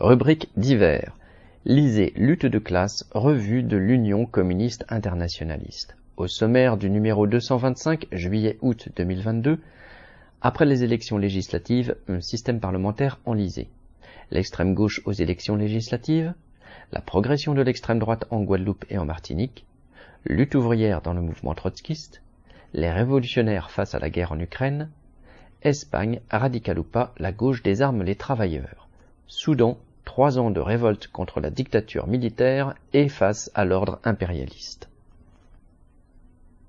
Rubrique divers. Lisez Lutte de classe, revue de l'Union communiste internationaliste. Au sommaire du numéro 225, juillet-août 2022, après les élections législatives, un système parlementaire enlisé. L'extrême gauche aux élections législatives, la progression de l'extrême droite en Guadeloupe et en Martinique, lutte ouvrière dans le mouvement trotskiste, les révolutionnaires face à la guerre en Ukraine, Espagne, radical ou pas, la gauche désarme les travailleurs. Soudan, trois ans de révolte contre la dictature militaire et face à l'ordre impérialiste.